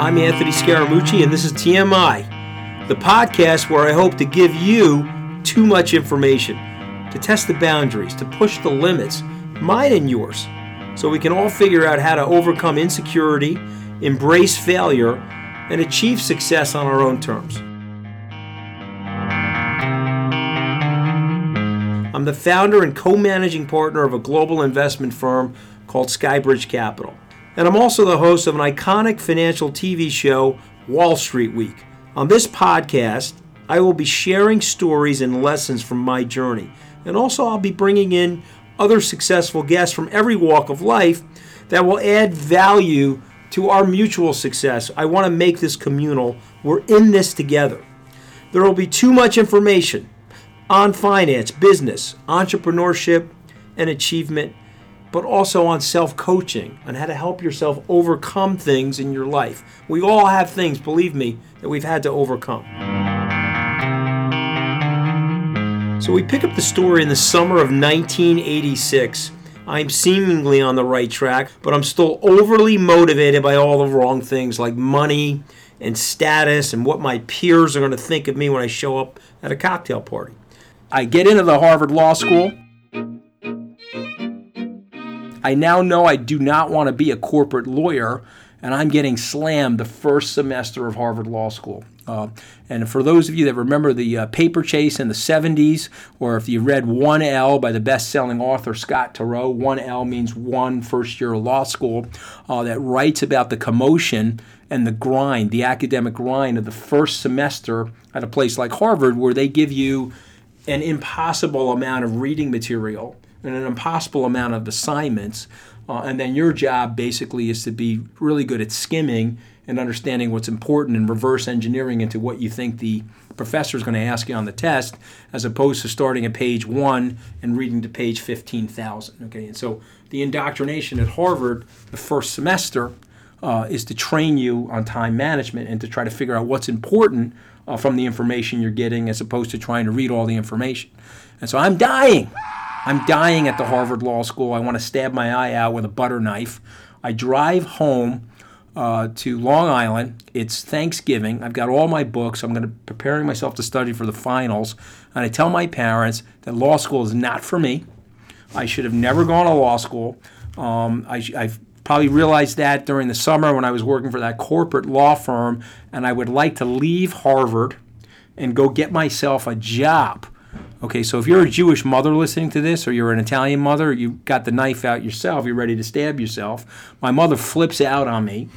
I'm Anthony Scaramucci, and this is TMI, the podcast where I hope to give you too much information, to test the boundaries, to push the limits, mine and yours, so we can all figure out how to overcome insecurity, embrace failure, and achieve success on our own terms. I'm the founder and co managing partner of a global investment firm called Skybridge Capital. And I'm also the host of an iconic financial TV show, Wall Street Week. On this podcast, I will be sharing stories and lessons from my journey. And also, I'll be bringing in other successful guests from every walk of life that will add value to our mutual success. I want to make this communal. We're in this together. There will be too much information on finance, business, entrepreneurship, and achievement, but also on self coaching, on how to help yourself overcome things in your life. We all have things, believe me, that we've had to overcome. So we pick up the story in the summer of 1986. I'm seemingly on the right track, but I'm still overly motivated by all the wrong things like money and status and what my peers are going to think of me when I show up at a cocktail party. I get into the Harvard Law School. I now know I do not want to be a corporate lawyer, and I'm getting slammed the first semester of Harvard Law School. Uh, and for those of you that remember the uh, paper chase in the 70s, or if you read 1L by the best selling author Scott Turow, 1L means one first year of law school, uh, that writes about the commotion and the grind, the academic grind of the first semester at a place like Harvard, where they give you an impossible amount of reading material an impossible amount of assignments. Uh, and then your job basically is to be really good at skimming and understanding what's important and reverse engineering into what you think the professor is going to ask you on the test, as opposed to starting at page one and reading to page 15,000. Okay, and so the indoctrination at Harvard the first semester uh, is to train you on time management and to try to figure out what's important uh, from the information you're getting as opposed to trying to read all the information. And so I'm dying. I'm dying at the Harvard Law School. I want to stab my eye out with a butter knife. I drive home uh, to Long Island. It's Thanksgiving. I've got all my books. I'm going to preparing myself to study for the finals. And I tell my parents that law school is not for me. I should have never gone to law school. Um, I, I've probably realized that during the summer when I was working for that corporate law firm, and I would like to leave Harvard and go get myself a job. Okay, so if you're a Jewish mother listening to this, or you're an Italian mother, you got the knife out yourself, you're ready to stab yourself. My mother flips out on me.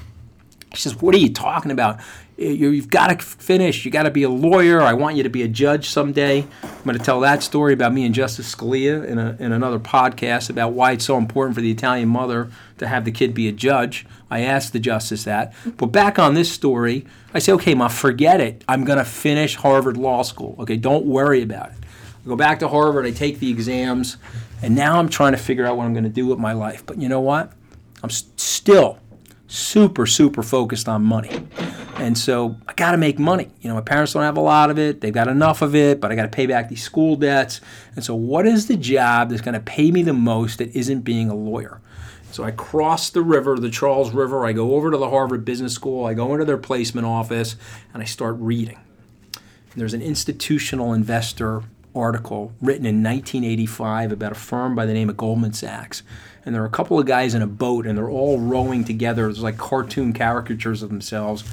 She says, What are you talking about? You've got to finish. You got to be a lawyer. I want you to be a judge someday. I'm going to tell that story about me and Justice Scalia in, a, in another podcast about why it's so important for the Italian mother to have the kid be a judge. I asked the justice that. But back on this story, I say, okay, Ma, forget it. I'm going to finish Harvard Law School. Okay, don't worry about it. I go back to Harvard, I take the exams, and now I'm trying to figure out what I'm going to do with my life. But you know what? I'm still super, super focused on money. And so I got to make money. You know, my parents don't have a lot of it. They've got enough of it, but I got to pay back these school debts. And so, what is the job that's going to pay me the most that isn't being a lawyer? So I cross the river, the Charles River. I go over to the Harvard Business School. I go into their placement office and I start reading. There's an institutional investor article written in 1985 about a firm by the name of Goldman Sachs and there are a couple of guys in a boat and they're all rowing together. It's like cartoon caricatures of themselves.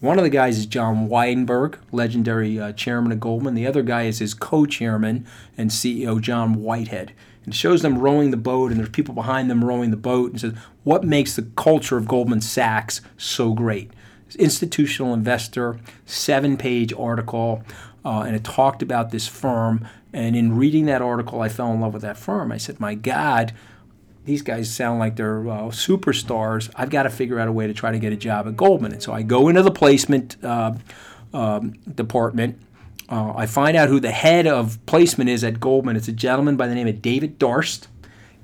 One of the guys is John Weinberg, legendary uh, chairman of Goldman. The other guy is his co-chairman and CEO John Whitehead. And it shows them rowing the boat, and there's people behind them rowing the boat, and says, "What makes the culture of Goldman Sachs so great?" institutional investor, seven-page article, uh, and it talked about this firm. And in reading that article, I fell in love with that firm. I said, "My God, these guys sound like they're uh, superstars. I've got to figure out a way to try to get a job at Goldman. And so I go into the placement uh, um, department. Uh, I find out who the head of placement is at Goldman. It's a gentleman by the name of David Darst,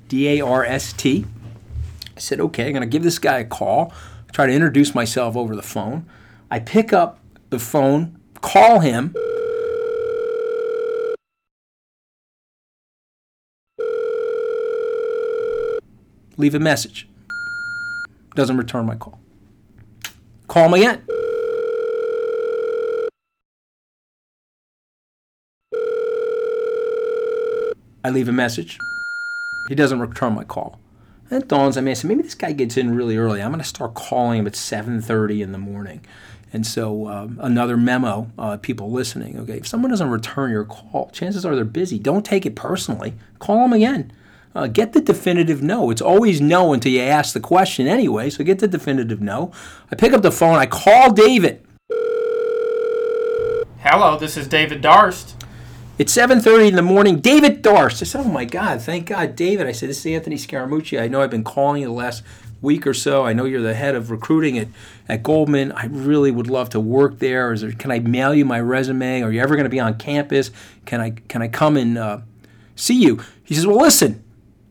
D A R S T. I said, okay, I'm going to give this guy a call, I try to introduce myself over the phone. I pick up the phone, call him. Leave a message. Doesn't return my call. Call him again. I leave a message. He doesn't return my call. And it dawns on me, I said, maybe this guy gets in really early. I'm going to start calling him at 7.30 in the morning. And so um, another memo, uh, people listening, okay, if someone doesn't return your call, chances are they're busy. Don't take it personally. Call them again. Uh, get the definitive no. It's always no until you ask the question anyway, so get the definitive no. I pick up the phone, I call David. Hello, this is David Darst. It's 7.30 in the morning. David Darst. I said, oh my God, thank God, David. I said, this is Anthony Scaramucci. I know I've been calling you the last week or so. I know you're the head of recruiting at, at Goldman. I really would love to work there. Is there. Can I mail you my resume? Are you ever going to be on campus? Can I, can I come and uh, see you? He says, well, listen,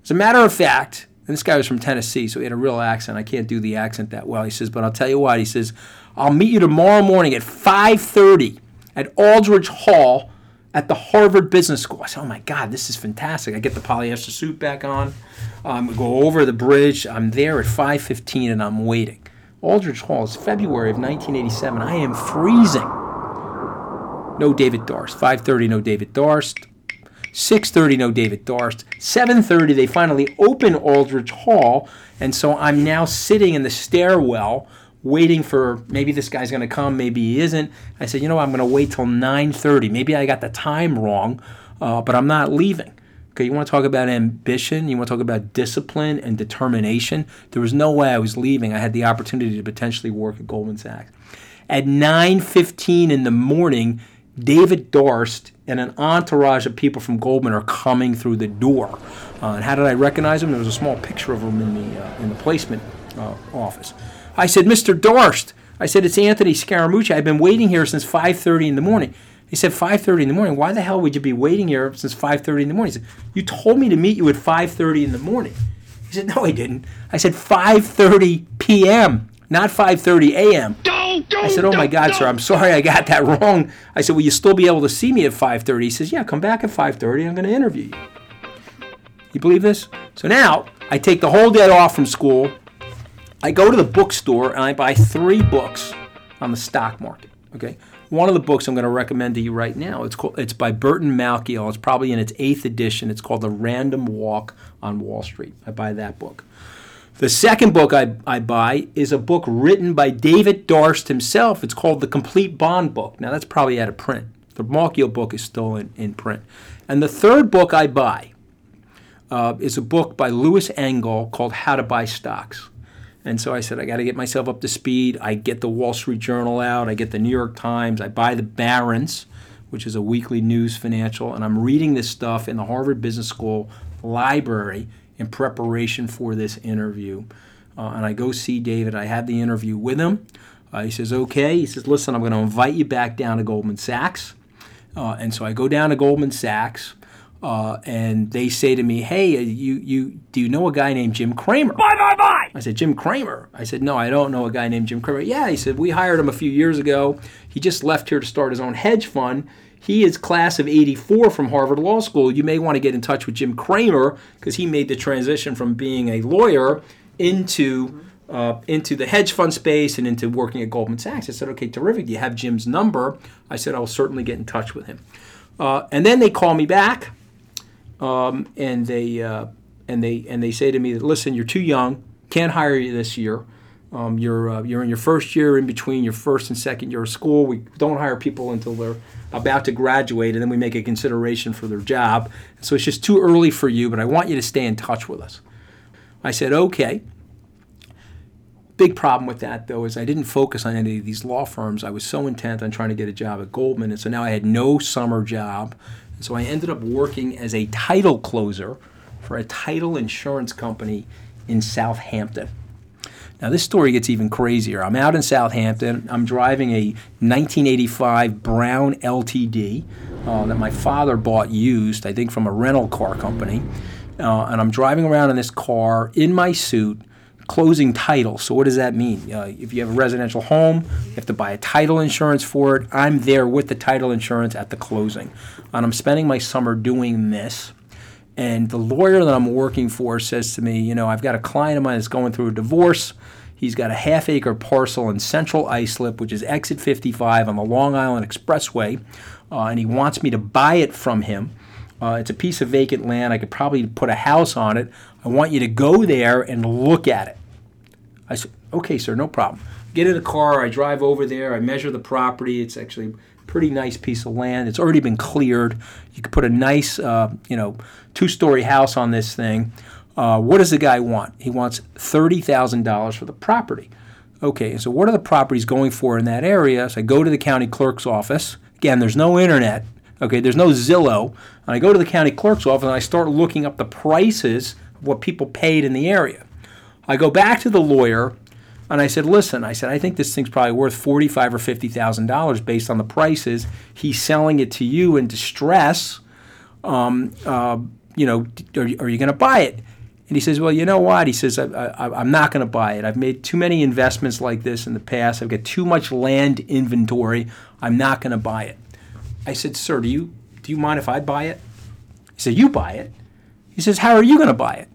as a matter of fact, and this guy was from Tennessee, so he had a real accent. I can't do the accent that well. He says, but I'll tell you what. He says, I'll meet you tomorrow morning at 5.30 at Aldrich Hall at the Harvard Business School. I said, "Oh my God, this is fantastic!" I get the polyester suit back on. Um, we go over the bridge. I'm there at 5:15, and I'm waiting. Aldrich Hall is February of 1987. I am freezing. No David Darst. 5:30, no David Darst. 6:30, no David Darst. 7:30, they finally open Aldrich Hall, and so I'm now sitting in the stairwell waiting for maybe this guy's going to come, maybe he isn't. I said, you know, I'm going to wait till 9:30. Maybe I got the time wrong, uh, but I'm not leaving. Okay, you want to talk about ambition? You want to talk about discipline and determination? There was no way I was leaving. I had the opportunity to potentially work at Goldman Sachs. At 9:15 in the morning, David Darst and an entourage of people from Goldman are coming through the door. Uh, and how did I recognize him? There was a small picture of him in the uh, in the placement uh, office. I said, Mr. Darst. I said, it's Anthony Scaramucci. I've been waiting here since 5.30 in the morning. He said, 5.30 in the morning? Why the hell would you be waiting here since 5.30 in the morning? He said, you told me to meet you at 5.30 in the morning. He said, no, I didn't. I said 5.30 p.m., not 5.30 a.m. I said, oh my God, sir, I'm sorry I got that wrong. I said, will you still be able to see me at 5.30? He says, yeah, come back at 5.30. I'm going to interview you. You believe this? So now I take the whole day off from school. I go to the bookstore and I buy three books on the stock market. Okay, one of the books I'm going to recommend to you right now. It's called. It's by Burton Malkiel. It's probably in its eighth edition. It's called The Random Walk on Wall Street. I buy that book. The second book I, I buy is a book written by David Darst himself. It's called The Complete Bond Book. Now that's probably out of print. The Malkiel book is still in, in print. And the third book I buy uh, is a book by Louis Engel called How to Buy Stocks. And so I said, I got to get myself up to speed. I get the Wall Street Journal out, I get the New York Times, I buy the Barron's, which is a weekly news financial, and I'm reading this stuff in the Harvard Business School library in preparation for this interview. Uh, and I go see David. I have the interview with him. Uh, he says, okay. He says, listen, I'm going to invite you back down to Goldman Sachs. Uh, and so I go down to Goldman Sachs. Uh, and they say to me, "Hey, uh, you you do you know a guy named Jim Cramer?" Bye bye bye. I said, "Jim Cramer." I said, "No, I don't know a guy named Jim Cramer." Yeah, he said, "We hired him a few years ago. He just left here to start his own hedge fund. He is class of '84 from Harvard Law School. You may want to get in touch with Jim Cramer because he made the transition from being a lawyer into." Uh, into the hedge fund space and into working at Goldman Sachs. I said, okay, terrific. Do you have Jim's number? I said, I'll certainly get in touch with him. Uh, and then they call me back um, and they uh, and they and they say to me, "Listen, you're too young. Can't hire you this year. Um, you're uh, you're in your first year in between your first and second year of school. We don't hire people until they're about to graduate, and then we make a consideration for their job. So it's just too early for you. But I want you to stay in touch with us." I said, "Okay." Big problem with that, though, is I didn't focus on any of these law firms. I was so intent on trying to get a job at Goldman, and so now I had no summer job. So I ended up working as a title closer for a title insurance company in Southampton. Now, this story gets even crazier. I'm out in Southampton. I'm driving a 1985 Brown LTD uh, that my father bought used, I think from a rental car company. Uh, and I'm driving around in this car in my suit closing title. So what does that mean? Uh, if you have a residential home, you have to buy a title insurance for it. I'm there with the title insurance at the closing, and I'm spending my summer doing this. And the lawyer that I'm working for says to me, you know, I've got a client of mine that's going through a divorce. He's got a half acre parcel in central Islip, which is exit 55 on the Long Island Expressway, uh, and he wants me to buy it from him. Uh, it's a piece of vacant land. I could probably put a house on it. I want you to go there and look at it. I said, okay, sir, no problem. Get in the car. I drive over there. I measure the property. It's actually pretty nice piece of land. It's already been cleared. You could put a nice, uh, you know, two-story house on this thing. Uh, what does the guy want? He wants thirty thousand dollars for the property. Okay, so what are the properties going for in that area? So I go to the county clerk's office. Again, there's no internet. Okay, there's no Zillow. And I go to the county clerk's office and I start looking up the prices of what people paid in the area. I go back to the lawyer and I said, "Listen, I said I think this thing's probably worth forty-five or fifty thousand dollars based on the prices. He's selling it to you in distress. Um, uh, you know, are, are you going to buy it?" And he says, Well, you know what? He says, I, am not going to buy it. I've made too many investments like this in the past. I've got too much land inventory. I'm not going to buy it. I said, Sir, do you, do you mind if I buy it? He said, You buy it. He says, How are you going to buy it?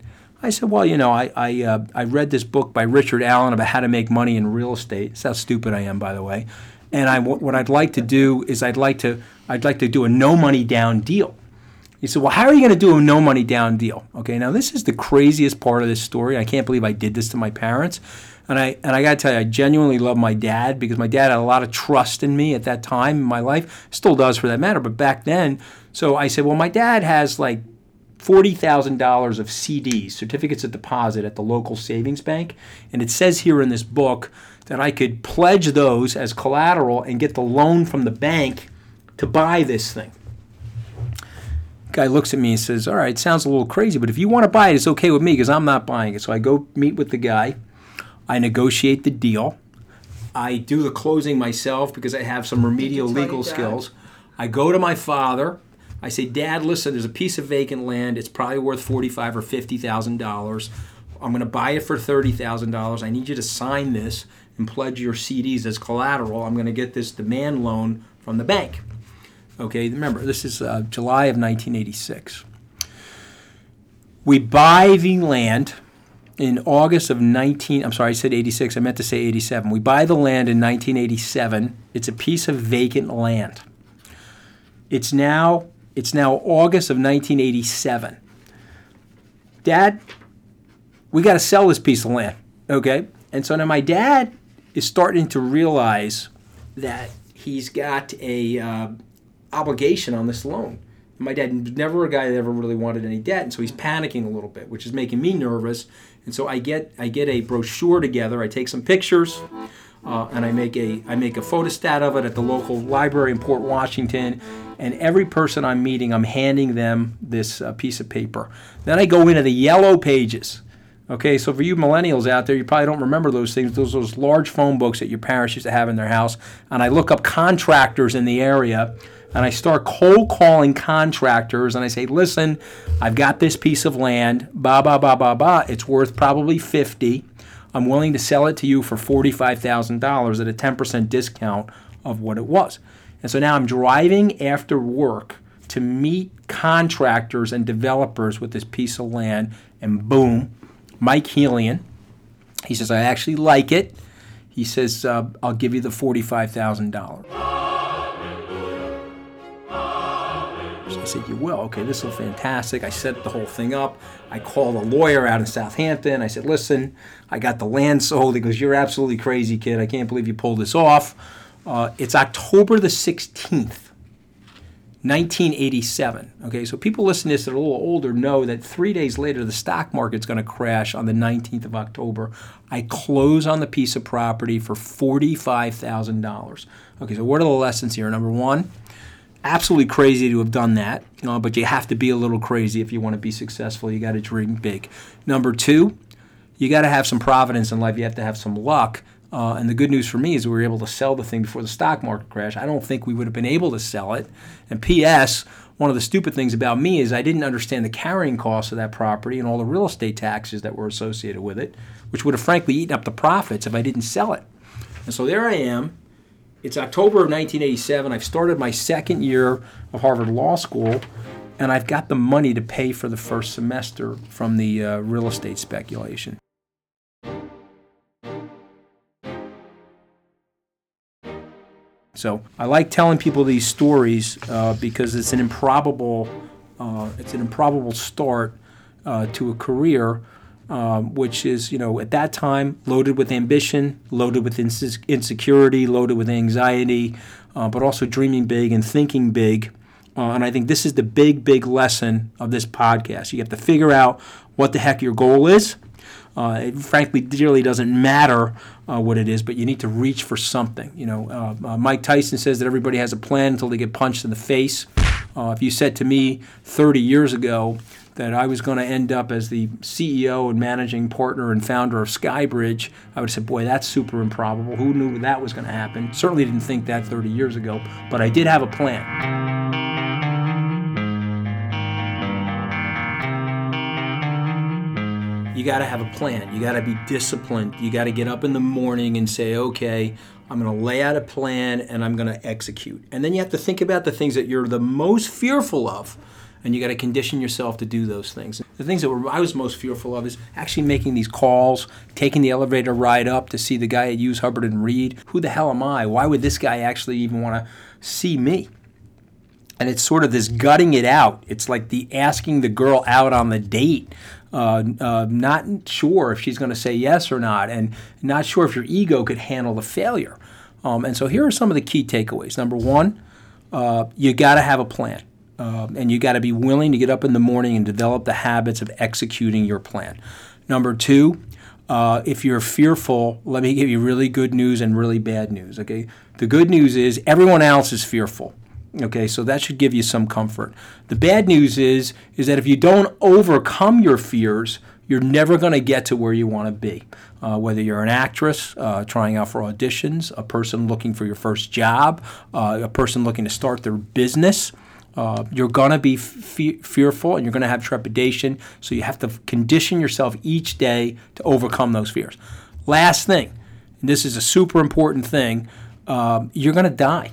I said, Well, you know, I, I, uh, I read this book by Richard Allen about how to make money in real estate. That's how stupid I am, by the way. And I, what I'd like to do is I'd like to, I'd like to do a no money down deal. He said, Well, how are you going to do a no money down deal? Okay, now this is the craziest part of this story. I can't believe I did this to my parents. And I, and I got to tell you, I genuinely love my dad because my dad had a lot of trust in me at that time in my life. Still does for that matter, but back then. So I said, Well, my dad has like $40,000 of CDs, certificates of deposit at the local savings bank. And it says here in this book that I could pledge those as collateral and get the loan from the bank to buy this thing. Guy looks at me and says, All right, sounds a little crazy, but if you want to buy it, it's okay with me because I'm not buying it. So I go meet with the guy. I negotiate the deal. I do the closing myself because I have some remedial legal skills. I go to my father. I say, Dad, listen, there's a piece of vacant land. It's probably worth forty-five or fifty thousand dollars. I'm going to buy it for thirty thousand dollars. I need you to sign this and pledge your CDs as collateral. I'm going to get this demand loan from the bank. Okay, remember, this is uh, July of 1986. We buy the land in August of 19 I'm sorry, I said 86. I meant to say 87. We buy the land in 1987. It's a piece of vacant land. It's now it's now August of 1987. Dad, we got to sell this piece of land, okay? And so now my dad is starting to realize that he's got a uh, obligation on this loan. My dad was never a guy that ever really wanted any debt, and so he's panicking a little bit, which is making me nervous. And so I get I get a brochure together. I take some pictures, uh, and I make a I make a photostat of it at the local library in Port Washington. And every person I'm meeting, I'm handing them this uh, piece of paper. Then I go into the yellow pages. Okay, so for you millennials out there, you probably don't remember those things. Those those large phone books that your parents used to have in their house. And I look up contractors in the area and I start cold calling contractors and I say, listen, I've got this piece of land, ba ba ba ba ba. It's worth probably 50. I'm willing to sell it to you for $45,000 at a 10% discount of what it was. And so now I'm driving after work to meet contractors and developers with this piece of land, and boom, Mike Helian. He says, I actually like it. He says, uh, I'll give you the $45,000. Said, You will? Okay, this is fantastic. I set the whole thing up. I called a lawyer out in Southampton. I said, Listen, I got the land sold. He goes, You're absolutely crazy, kid. I can't believe you pulled this off. Uh, it's October the 16th. 1987. Okay, so people listening to this that are a little older know that three days later the stock market's going to crash on the 19th of October. I close on the piece of property for $45,000. Okay, so what are the lessons here? Number one, absolutely crazy to have done that, uh, but you have to be a little crazy if you want to be successful. You got to dream big. Number two, you got to have some providence in life. You have to have some luck. Uh, and the good news for me is we were able to sell the thing before the stock market crash. I don't think we would have been able to sell it. And P.S. One of the stupid things about me is I didn't understand the carrying costs of that property and all the real estate taxes that were associated with it, which would have frankly eaten up the profits if I didn't sell it. And so there I am it's October of 1987. I've started my second year of Harvard Law School, and I've got the money to pay for the first semester from the uh, real estate speculation. So I like telling people these stories uh, because it's an improbable, uh, it's an improbable start uh, to a career um, which is you know at that time loaded with ambition, loaded with inse- insecurity, loaded with anxiety, uh, but also dreaming big and thinking big. Uh, and I think this is the big, big lesson of this podcast. You have to figure out what the heck your goal is. Uh, it frankly really doesn't matter uh, what it is, but you need to reach for something. You know, uh, uh Mike Tyson says that everybody has a plan until they get punched in the face. Uh, if you said to me 30 years ago that I was going to end up as the CEO and managing partner and founder of Skybridge, I would have said, boy, that's super improbable. Who knew that was going to happen? Certainly didn't think that 30 years ago, but I did have a plan. you got to have a plan. You got to be disciplined. You got to get up in the morning and say, okay, I'm going to lay out a plan and I'm going to execute. And then you have to think about the things that you're the most fearful of. And you got to condition yourself to do those things. The things that I was most fearful of is actually making these calls, taking the elevator ride up to see the guy at Hughes Hubbard and Reed. Who the hell am I? Why would this guy actually even want to see me? and it's sort of this gutting it out. It's like the asking the girl out on the date uh, uh, not sure if she's going to say yes or not, and not sure if your ego could handle the failure. Um, and so here are some of the key takeaways. Number one, uh, you got to have a plan. Uh, and you got to be willing to get up in the morning and develop the habits of executing your plan. Number two, uh, if you're fearful, let me give you really good news and really bad news. Okay, the good news is everyone else is fearful. Okay, so that should give you some comfort. The bad news is is that if you don't overcome your fears, you're never going to get to where you want to be. Uh, whether you're an actress uh, trying out for auditions, a person looking for your first job, uh, a person looking to start their business, uh, you're going to be fe- fearful and you're going to have trepidation. So you have to condition yourself each day to overcome those fears. Last thing, and this is a super important thing, um, you're going to die.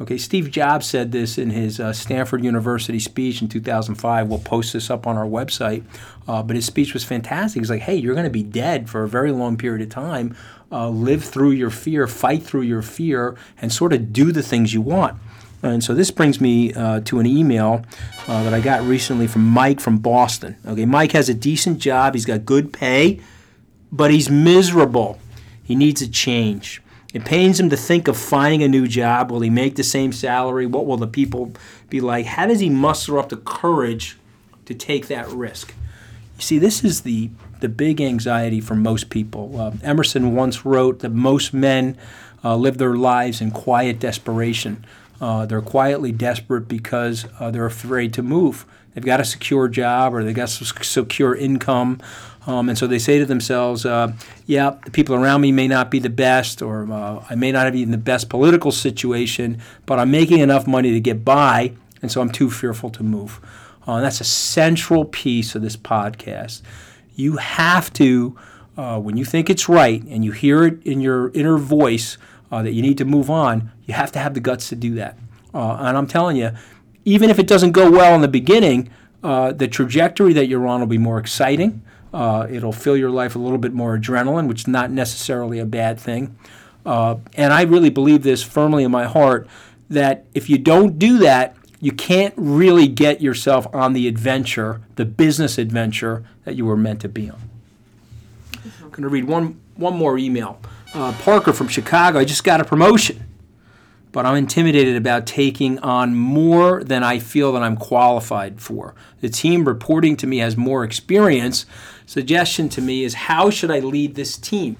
Okay, Steve Jobs said this in his uh, Stanford University speech in 2005. We'll post this up on our website. Uh, but his speech was fantastic. He's like, hey, you're going to be dead for a very long period of time. Uh, live through your fear, fight through your fear, and sort of do the things you want. And so this brings me uh, to an email uh, that I got recently from Mike from Boston. Okay, Mike has a decent job, he's got good pay, but he's miserable. He needs a change. It pains him to think of finding a new job. Will he make the same salary? What will the people be like? How does he muster up the courage to take that risk? You see, this is the, the big anxiety for most people. Uh, Emerson once wrote that most men uh, live their lives in quiet desperation. Uh, they're quietly desperate because uh, they're afraid to move. They've got a secure job or they've got some secure income. Um, and so they say to themselves, uh, yeah, the people around me may not be the best, or uh, I may not have even the best political situation, but I'm making enough money to get by, and so I'm too fearful to move. Uh, that's a central piece of this podcast. You have to, uh, when you think it's right and you hear it in your inner voice uh, that you need to move on, you have to have the guts to do that. Uh, and I'm telling you, even if it doesn't go well in the beginning, the trajectory that you're on will be more exciting. Uh, it'll fill your life a little bit more adrenaline, which is not necessarily a bad thing. Uh, and I really believe this firmly in my heart that if you don't do that, you can't really get yourself on the adventure, the business adventure that you were meant to be on. I'm going to read one, one more email. Uh, Parker from Chicago, I just got a promotion but I'm intimidated about taking on more than I feel that I'm qualified for. The team reporting to me has more experience. Suggestion to me is how should I lead this team?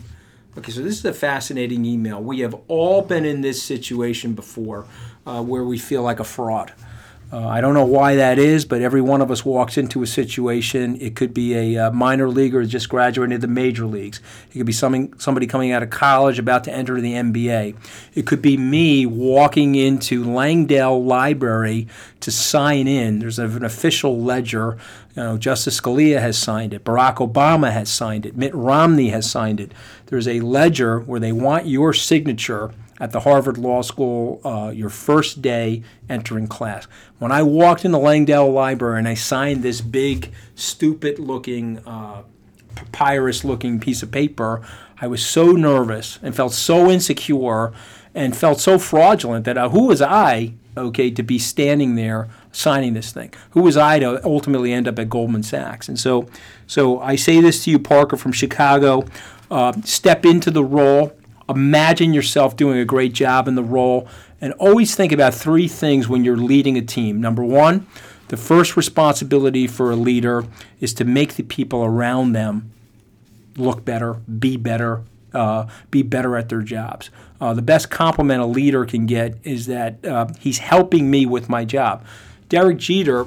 Okay, so this is a fascinating email. We have all been in this situation before uh, where we feel like a fraud. Uh, I don't know why that is, but every one of us walks into a situation. It could be a uh, minor leaguer just graduated the major leagues. It could be something, somebody coming out of college about to enter the NBA. It could be me walking into Langdell Library to sign in. There's an official ledger. You know, Justice Scalia has signed it. Barack Obama has signed it. Mitt Romney has signed it. There's a ledger where they want your signature at the Harvard Law School uh, your first day entering class. When I walked in the Langdell Library and I signed this big, stupid looking, uh, papyrus looking piece of paper, I was so nervous and felt so insecure. and felt so fraudulent that uh, who was I, okay, to be standing there signing this thing? Who was I to ultimately end up at Goldman Sachs? And so, so I say this to you, Parker from Chicago. Uh, step into the role. Imagine yourself doing a great job in the role, and always think about three things when you're leading a team. Number one, the first responsibility for a leader is to make the people around them look better, be better, uh, be better at their jobs. Uh, the best compliment a leader can get is that uh, he's helping me with my job. Derek Jeter,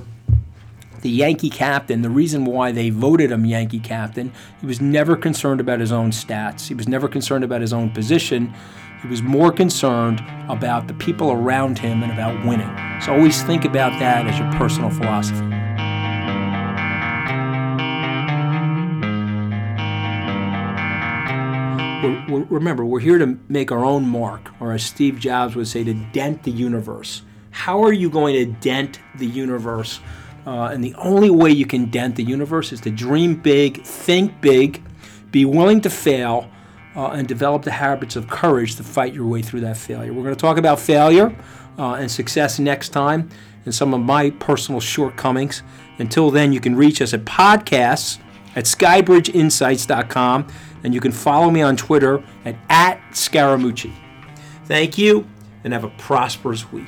the Yankee captain, the reason why they voted him Yankee captain, he was never concerned about his own stats. He was never concerned about his own position. He was more concerned about the people around him and about winning. So always think about that as your personal philosophy. Remember, we're here to make our own mark, or as Steve Jobs would say, to dent the universe. How are you going to dent the universe? Uh, and the only way you can dent the universe is to dream big, think big, be willing to fail, uh, and develop the habits of courage to fight your way through that failure. We're going to talk about failure uh, and success next time and some of my personal shortcomings. Until then, you can reach us at podcasts at skybridgeinsights.com and you can follow me on Twitter at, at Scaramucci. Thank you and have a prosperous week.